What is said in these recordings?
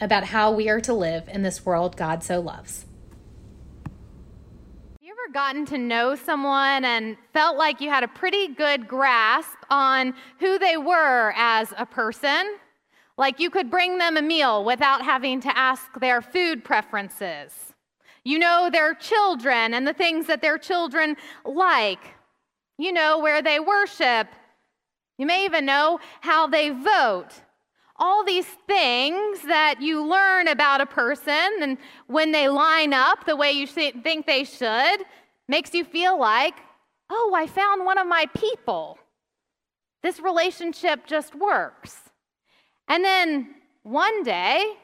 about how we are to live in this world God so loves Have you ever gotten to know someone and felt like you had a pretty good grasp on who they were as a person? Like you could bring them a meal without having to ask their food preferences. You know their children and the things that their children like. You know where they worship. You may even know how they vote all these things that you learn about a person, and when they line up the way you think they should, makes you feel like, oh, I found one of my people. This relationship just works. And then one day,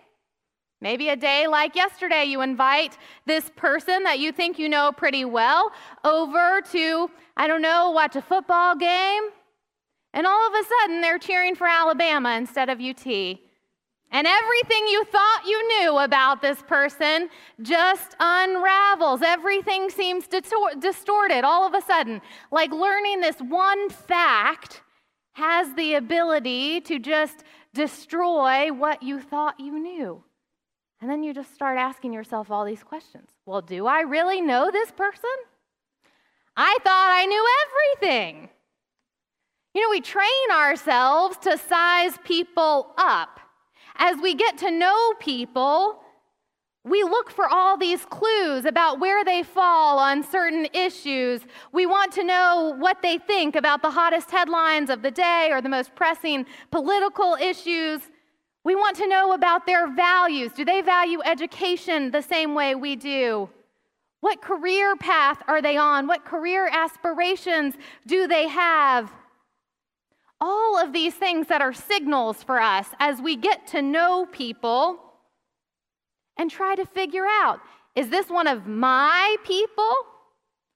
maybe a day like yesterday, you invite this person that you think you know pretty well over to, I don't know, watch a football game. And all of a sudden, they're cheering for Alabama instead of UT. And everything you thought you knew about this person just unravels. Everything seems distorted all of a sudden. Like learning this one fact has the ability to just destroy what you thought you knew. And then you just start asking yourself all these questions. Well, do I really know this person? I thought I knew everything. You know, we train ourselves to size people up as we get to know people, we look for all these clues about where they fall on certain issues. We want to know what they think about the hottest headlines of the day or the most pressing political issues. We want to know about their values. Do they value education the same way we do? What career path are they on? What career aspirations do they have? All of these things that are signals for us as we get to know people and try to figure out is this one of my people?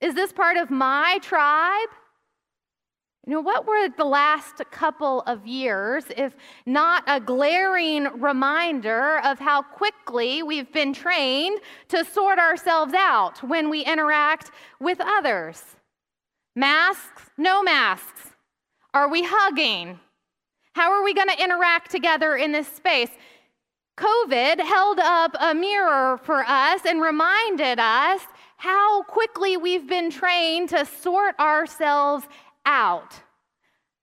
Is this part of my tribe? You know, what were the last couple of years, if not a glaring reminder of how quickly we've been trained to sort ourselves out when we interact with others? Masks, no masks. Are we hugging? How are we going to interact together in this space? COVID held up a mirror for us and reminded us how quickly we've been trained to sort ourselves out,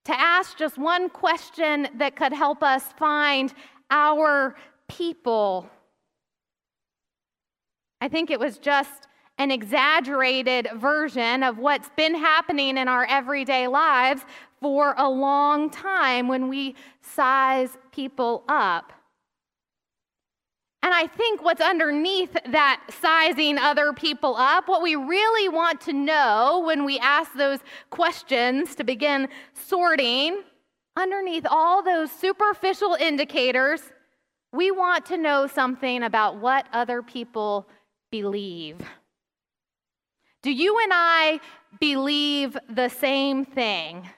to ask just one question that could help us find our people. I think it was just an exaggerated version of what's been happening in our everyday lives for a long time when we size people up. And I think what's underneath that sizing other people up, what we really want to know when we ask those questions to begin sorting, underneath all those superficial indicators, we want to know something about what other people believe. Do you and I believe the same thing?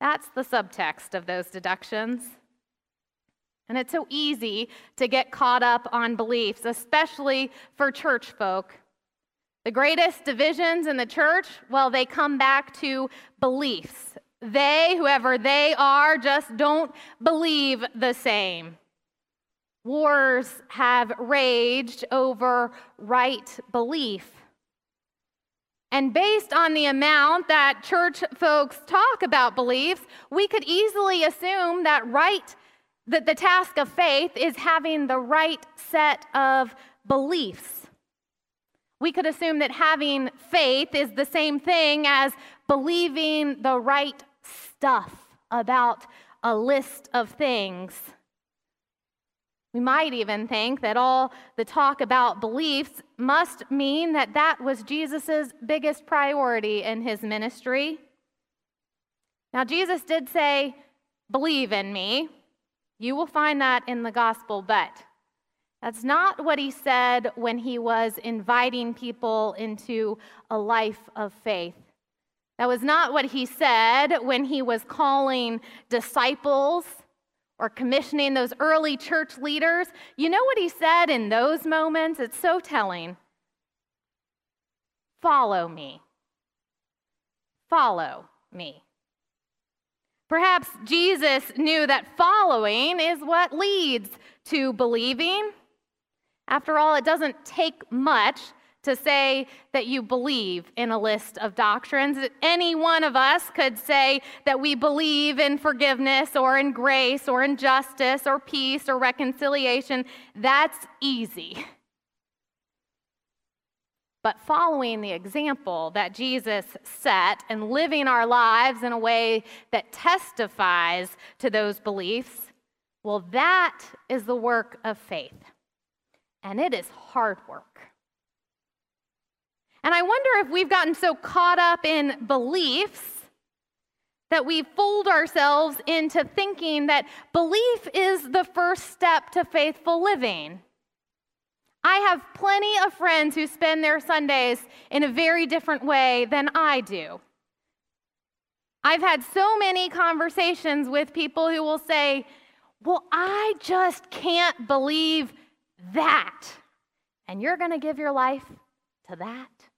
That's the subtext of those deductions. And it's so easy to get caught up on beliefs, especially for church folk. The greatest divisions in the church, well, they come back to beliefs. They, whoever they are, just don't believe the same. Wars have raged over right belief. And based on the amount that church folks talk about beliefs, we could easily assume that right that the task of faith is having the right set of beliefs. We could assume that having faith is the same thing as believing the right stuff about a list of things. We might even think that all the talk about beliefs must mean that that was Jesus' biggest priority in his ministry. Now, Jesus did say, Believe in me. You will find that in the gospel, but That's not what he said when he was inviting people into a life of faith. That was not what he said when he was calling disciples or commissioning those early church leaders. You know what he said in those moments? It's so telling. Follow me. Follow me. Perhaps Jesus knew that following is what leads to believing. After all, it doesn't take much to say that you believe in a list of doctrines. Any one of us could say that we believe in forgiveness or in grace or in justice or peace or reconciliation. That's easy. But following the example that Jesus set and living our lives in a way that testifies to those beliefs, well, that is the work of faith. And it is hard work. And I wonder if we've gotten so caught up in beliefs that we fold ourselves into thinking that belief is the first step to faithful living. I have plenty of friends who spend their Sundays in a very different way than I do. I've had so many conversations with people who will say, Well, I just can't believe that. And you're going to give your life to that?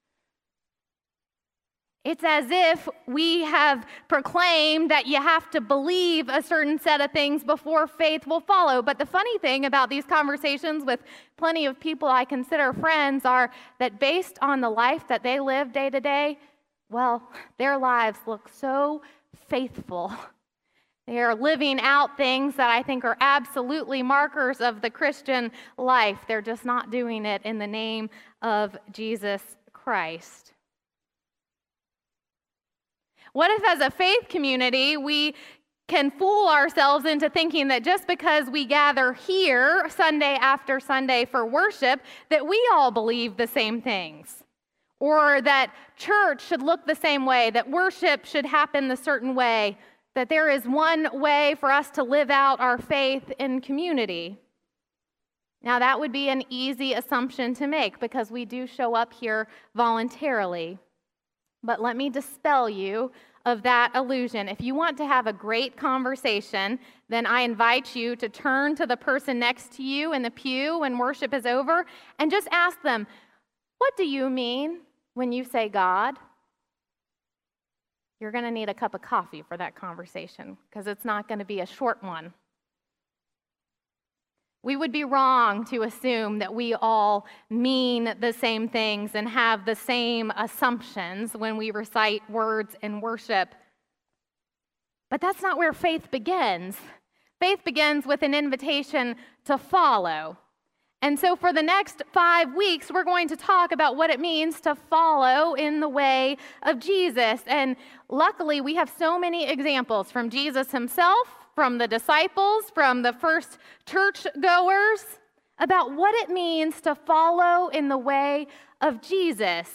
It's as if we have proclaimed that you have to believe a certain set of things before faith will follow. But the funny thing about these conversations with plenty of people I consider friends are that based on the life that they live day to day, well, their lives look so faithful. They are living out things that I think are absolutely markers of the Christian life. They're just not doing it in the name of Jesus Christ. What if, as a faith community, we can fool ourselves into thinking that just because we gather here Sunday after Sunday for worship, that we all believe the same things? Or that church should look the same way, that worship should happen the certain way, that there is one way for us to live out our faith in community. Now, that would be an easy assumption to make because we do show up here voluntarily. But let me dispel you of that illusion. If you want to have a great conversation, then I invite you to turn to the person next to you in the pew when worship is over and just ask them, What do you mean when you say God? You're going to need a cup of coffee for that conversation because it's not going to be a short one. We would be wrong to assume that we all mean the same things and have the same assumptions when we recite words in worship. But that's not where faith begins. Faith begins with an invitation to follow. And so, for the next five weeks, we're going to talk about what it means to follow in the way of Jesus. And luckily, we have so many examples from Jesus himself from the disciples, from the first church goers, about what it means to follow in the way of Jesus,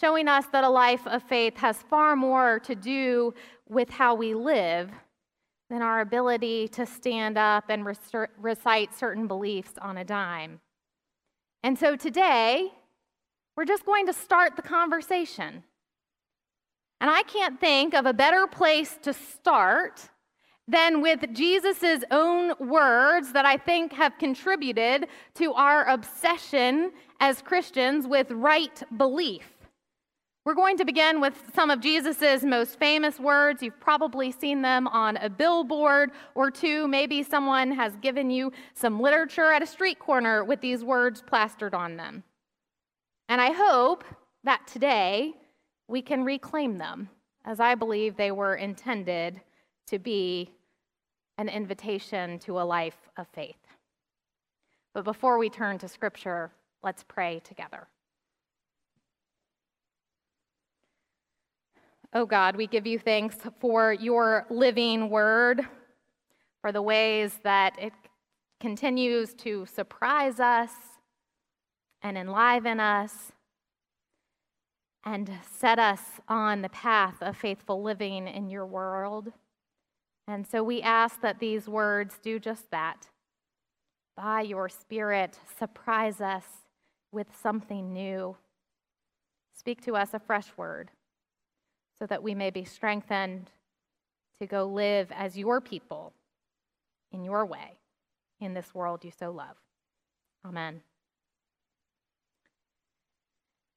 showing us that a life of faith has far more to do with how we live than our ability to stand up and recite certain beliefs on a dime. And so today, we're just going to start the conversation. And I can't think of a better place to start than with Jesus' own words that I think have contributed to our obsession as Christians with right belief. We're going to begin with some of Jesus' most famous words. You've probably seen them on a billboard or two. Maybe someone has given you some literature at a street corner with these words plastered on them. And I hope that today we can reclaim them as I believe they were intended to be an invitation to a life of faith. But before we turn to Scripture, let's pray together. Oh God, we give you thanks for your living word, for the ways that it continues to surprise us and enliven us and set us on the path of faithful living in your world. And so we ask that these words do just that by your Spirit, surprise us with something new. Speak to us a fresh word so that we may be strengthened to go live as your people in your way in this world you so love. Amen.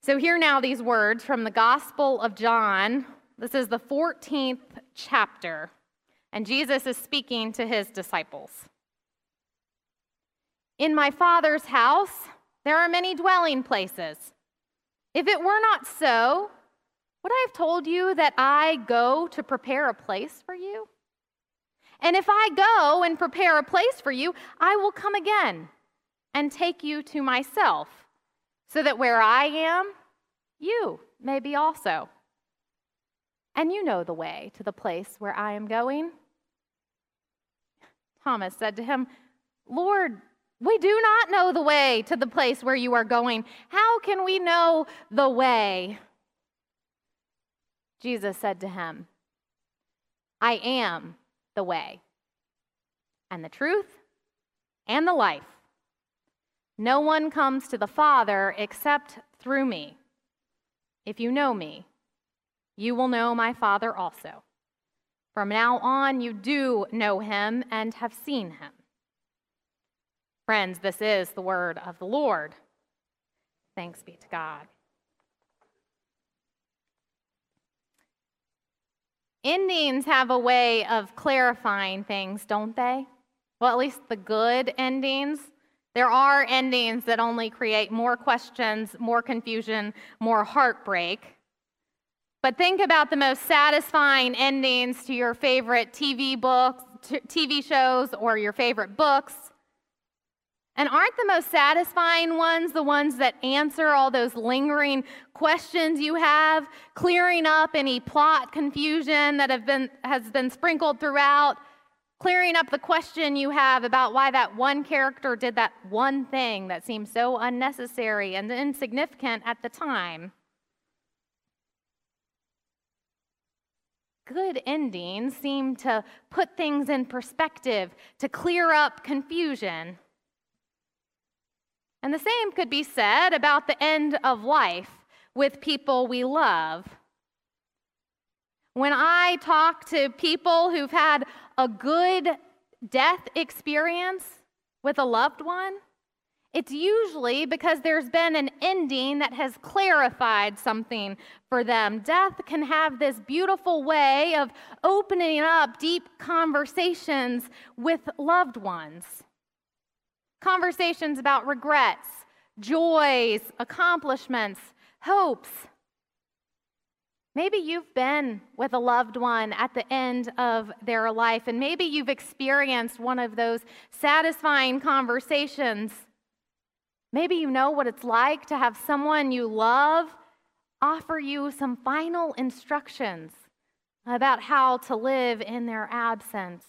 So, hear now these words from the Gospel of John. This is the 14th chapter, and Jesus is speaking to his disciples. In my Father's house, there are many dwelling places. If it were not so, would I have told you that I go to prepare a place for you? And if I go and prepare a place for you, I will come again and take you to myself, so that where I am, you may be also. And you know the way to the place where I am going. Thomas said to him, Lord, we do not know the way to the place where you are going. How can we know the way? Jesus said to him, I am the way and the truth and the life. No one comes to the Father except through me. If you know me, you will know my Father also. From now on, you do know him and have seen him. Friends, this is the word of the Lord. Thanks be to God. Endings have a way of clarifying things, don't they? Well, at least the good endings. There are endings that only create more questions, more confusion, more heartbreak. But think about the most satisfying endings to your favorite TV books, TV shows, or your favorite books. And aren't the most satisfying ones the ones that answer all those lingering questions you have, clearing up any plot confusion that have been, has been sprinkled throughout, clearing up the question you have about why that one character did that one thing that seemed so unnecessary and insignificant at the time? Good endings seem to put things in perspective, to clear up confusion. And the same could be said about the end of life with people we love. When I talk to people who've had a good death experience with a loved one, it's usually because there's been an ending that has clarified something for them. Death can have this beautiful way of opening up deep conversations with loved ones. Conversations about regrets, joys, accomplishments, hopes. Maybe you've been with a loved one at the end of their life, and maybe you've experienced one of those satisfying conversations. Maybe you know what it's like to have someone you love offer you some final instructions about how to live in their absence.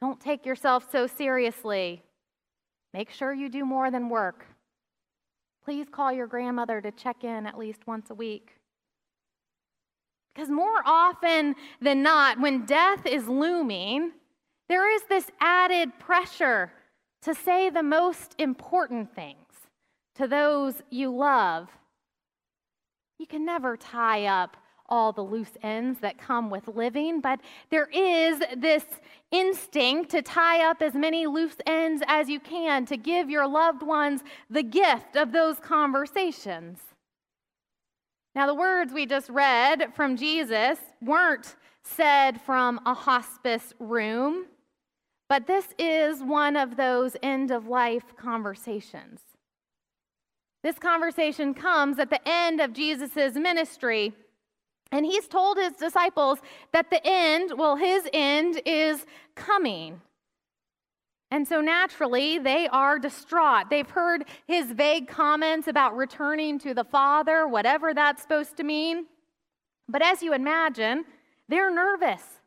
Don't take yourself so seriously. Make sure you do more than work. Please call your grandmother to check in at least once a week. Because more often than not, when death is looming, there is this added pressure to say the most important things to those you love. You can never tie up all the loose ends that come with living, but there is this instinct to tie up as many loose ends as you can to give your loved ones the gift of those conversations. Now, the words we just read from Jesus weren't said from a hospice room, but this is one of those end of life conversations. This conversation comes at the end of Jesus' ministry and he's told his disciples that the end, well, his end is coming. And so naturally, they are distraught. They've heard his vague comments about returning to the Father, whatever that's supposed to mean. But as you imagine, they're nervous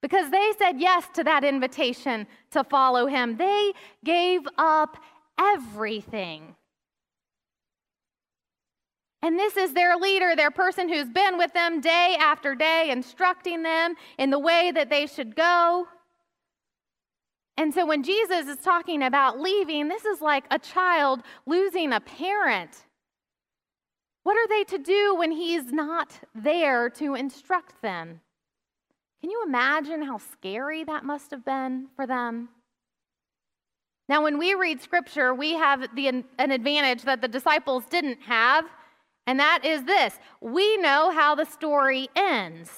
because they said yes to that invitation to follow him. They gave up everything. And this is their leader, their person who's been with them day after day, instructing them in the way that they should go. And so when Jesus is talking about leaving, this is like a child losing a parent. What are they to do when he's not there to instruct them? Can you imagine how scary that must have been for them? Now, when we read scripture, we have the, an advantage that the disciples didn't have, and that is this we know how the story ends.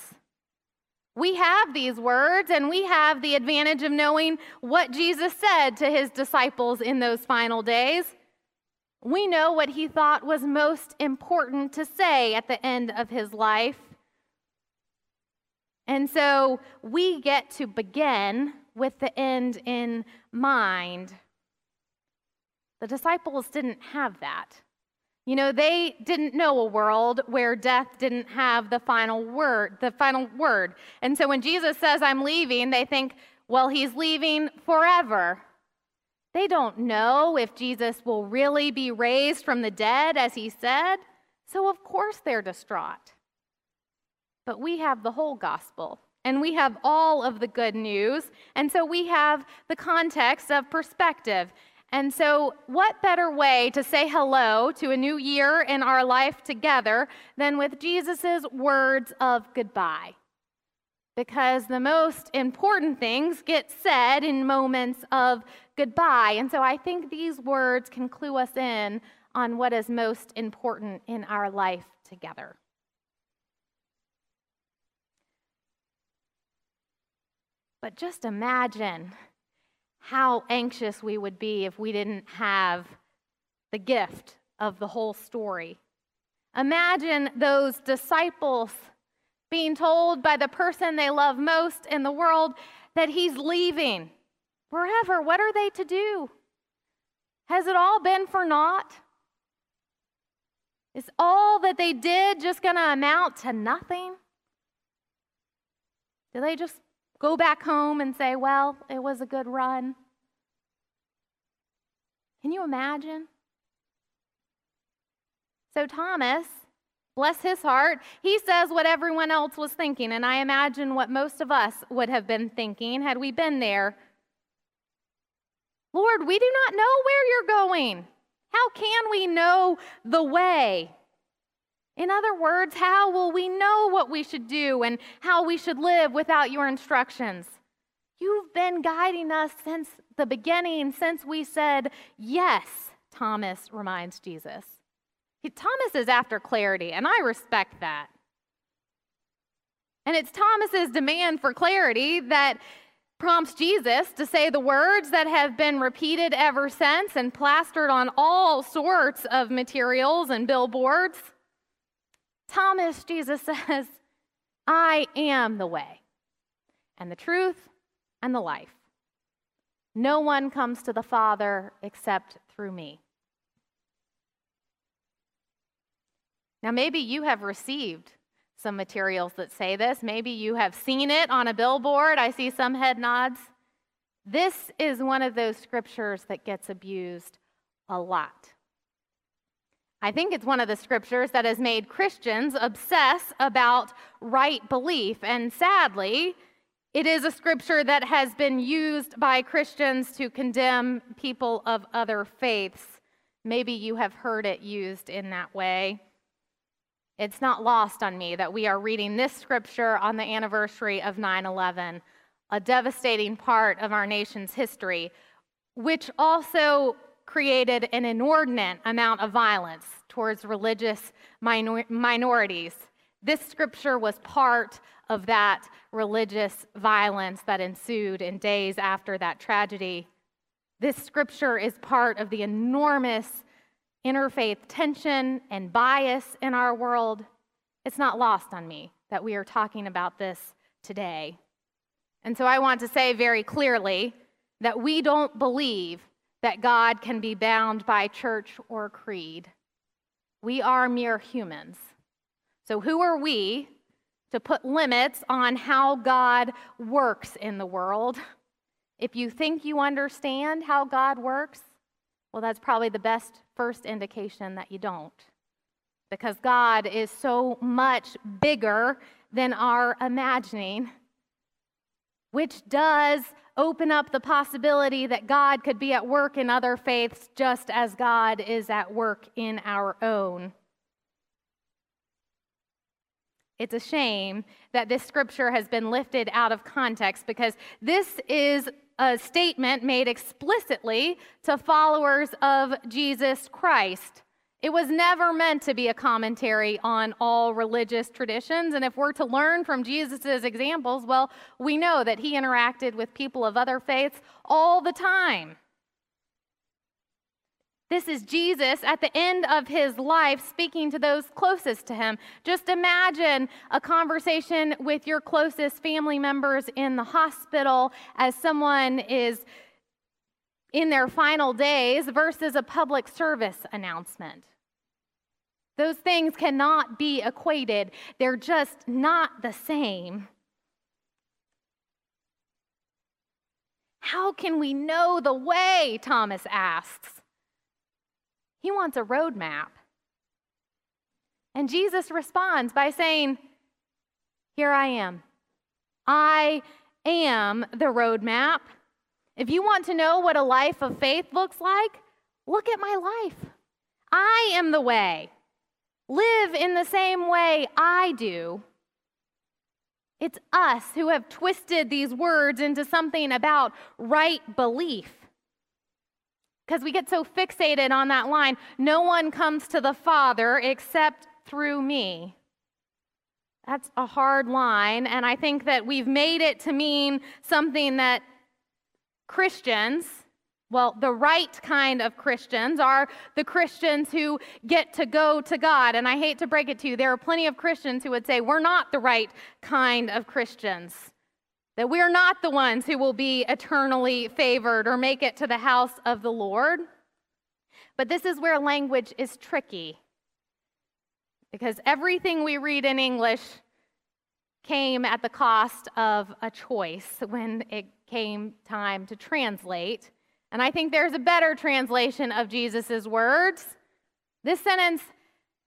We have these words, and we have the advantage of knowing what Jesus said to his disciples in those final days. We know what he thought was most important to say at the end of his life. And so we get to begin with the end in mind. The disciples didn't have that. You know, they didn't know a world where death didn't have the final word, the final word. And so when Jesus says I'm leaving, they think, well, he's leaving forever. They don't know if Jesus will really be raised from the dead as he said. So of course they're distraught. But we have the whole gospel, and we have all of the good news, and so we have the context of perspective. And so, what better way to say hello to a new year in our life together than with Jesus' words of goodbye? Because the most important things get said in moments of goodbye. And so, I think these words can clue us in on what is most important in our life together. But just imagine how anxious we would be if we didn't have the gift of the whole story. Imagine those disciples being told by the person they love most in the world that he's leaving. Wherever, what are they to do? Has it all been for naught? Is all that they did just going to amount to nothing? Do they just go back home and say, well, it was a good run. Can you imagine? So, Thomas, bless his heart, he says what everyone else was thinking, and I imagine what most of us would have been thinking had we been there. Lord, we do not know where you're going. How can we know the way? In other words, how will we know what we should do and how we should live without your instructions? You've been guiding us since the beginning, since we said yes, Thomas reminds Jesus. Thomas is after clarity, and I respect that. And it's Thomas's demand for clarity that prompts Jesus to say the words that have been repeated ever since and plastered on all sorts of materials and billboards. Thomas, Jesus says, I am the way and the truth and the life. No one comes to the Father except through me. Now, maybe you have received some materials that say this. Maybe you have seen it on a billboard. I see some head nods. This is one of those scriptures that gets abused a lot. I think it's one of the scriptures that has made Christians obsess about right belief. And sadly, it is a scripture that has been used by Christians to condemn people of other faiths. Maybe you have heard it used in that way. It's not lost on me that we are reading this scripture on the anniversary of 9 11, a devastating part of our nation's history, which also created an inordinate amount of violence towards religious minor- minorities. This scripture was part of that religious violence that ensued in days after that tragedy. This scripture is part of the enormous interfaith tension and bias in our world. It's not lost on me that we are talking about this today. And so I want to say very clearly that we don't believe that God can be bound by church or creed. We are mere humans. So, who are we to put limits on how God works in the world? If you think you understand how God works, well, that's probably the best first indication that you don't. Because God is so much bigger than our imagining, which does open up the possibility that God could be at work in other faiths just as God is at work in our own. It's a shame that this scripture has been lifted out of context because this is a statement made explicitly to followers of Jesus Christ. It was never meant to be a commentary on all religious traditions. And if we're to learn from Jesus' examples, well, we know that he interacted with people of other faiths all the time. This is Jesus at the end of his life speaking to those closest to him. Just imagine a conversation with your closest family members in the hospital as someone is in their final days versus a public service announcement. Those things cannot be equated, they're just not the same. How can we know the way? Thomas asks. He wants a roadmap. And Jesus responds by saying, Here I am. I am the roadmap. If you want to know what a life of faith looks like, look at my life. I am the way. Live in the same way I do. It's us who have twisted these words into something about right belief. Because we get so fixated on that line no one comes to the Father except through me. That's a hard line, and I think that we've made it to mean something that Christians, well, the right kind of Christians are the Christians who get to go to God. And I hate to break it to you, there are plenty of Christians who would say, We're not the right kind of Christians. That we are not the ones who will be eternally favored or make it to the house of the Lord. But this is where language is tricky. Because everything we read in English came at the cost of a choice when it came time to translate. And I think there's a better translation of Jesus' words. This sentence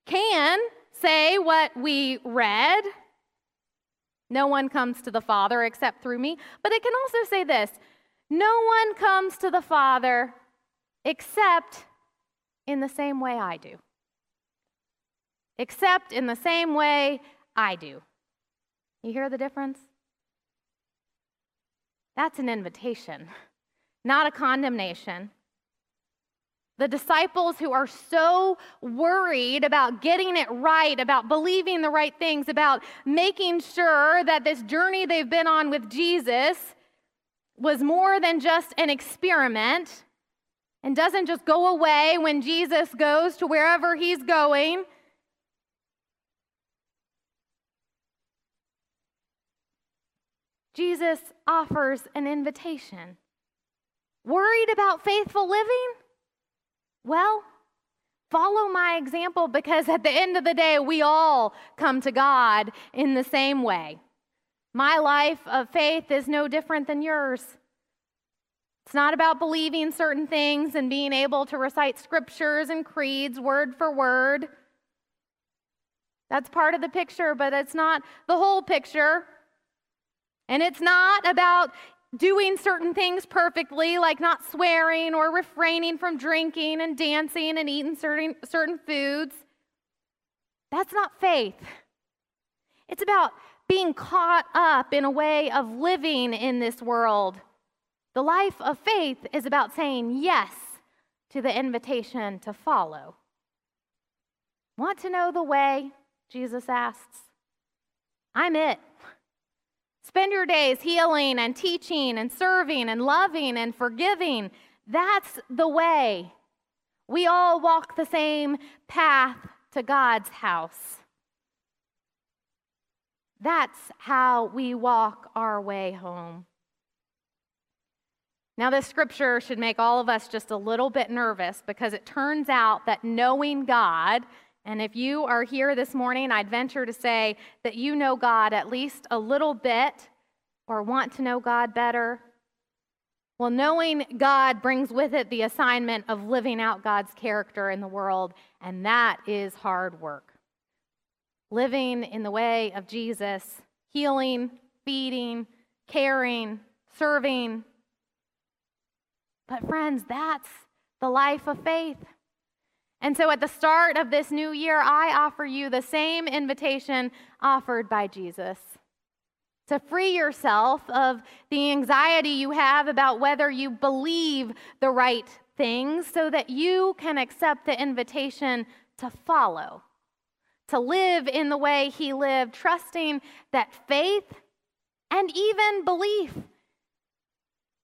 can say what we read no one comes to the Father except through me. But it can also say this No one comes to the Father except in the same way I do. Except in the same way I do. You hear the difference? That's an invitation, not a condemnation. The disciples who are so worried about getting it right, about believing the right things, about making sure that this journey they've been on with Jesus was more than just an experiment and doesn't just go away when Jesus goes to wherever he's going. Jesus offers an invitation. Worried about faithful living? Well, follow my example because at the end of the day, we all come to God in the same way. My life of faith is no different than yours. It's not about believing certain things and being able to recite scriptures and creeds word for word. That's part of the picture, but it's not the whole picture. And it's not about doing certain things perfectly, like not swearing or refraining from drinking and dancing and eating certain, certain foods. That's not faith. It's about being caught up in a way of living in this world. The life of faith is about saying yes to the invitation to follow. Want to know the way? Jesus asks. I'm it. Spend your days healing and teaching and serving and loving and forgiving. That's the way. We all walk the same path to God's house. That's how we walk our way home. Now, this scripture should make all of us just a little bit nervous because it turns out that knowing God and if you are here this morning, I'd venture to say that you know God at least a little bit or want to know God better. Well, knowing God brings with it the assignment of living out God's character in the world, and that is hard work. Living in the way of Jesus, healing, feeding, caring, serving, But, friends, that's the life of faith. And so, at the start of this new year, I offer you the same invitation offered by Jesus. To free yourself of the anxiety you have about whether you believe the right things so that you can accept the invitation to follow, to live in the way he lived, trusting that faith and even belief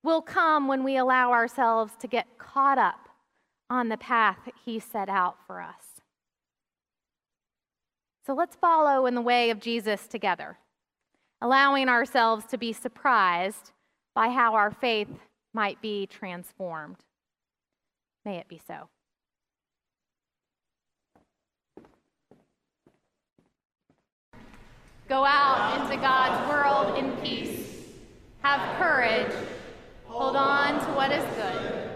will come when we allow ourselves to get caught up on the path he set out for us. So let's follow in the way of Jesus together, allowing ourselves to be surprised by how our faith might be transformed. May it be so. Go out into God's world in peace. Have courage. Hold on to what is good.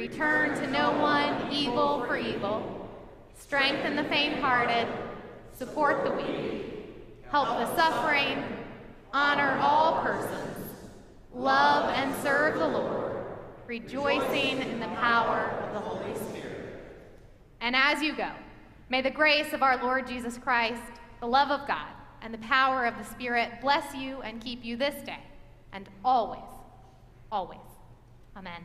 Return to no one evil for evil. Strengthen the faint hearted. Support the weak. Help the suffering. Honor all persons. Love and serve the Lord, rejoicing in the power of the Holy Spirit. And as you go, may the grace of our Lord Jesus Christ, the love of God, and the power of the Spirit bless you and keep you this day and always, always. Amen.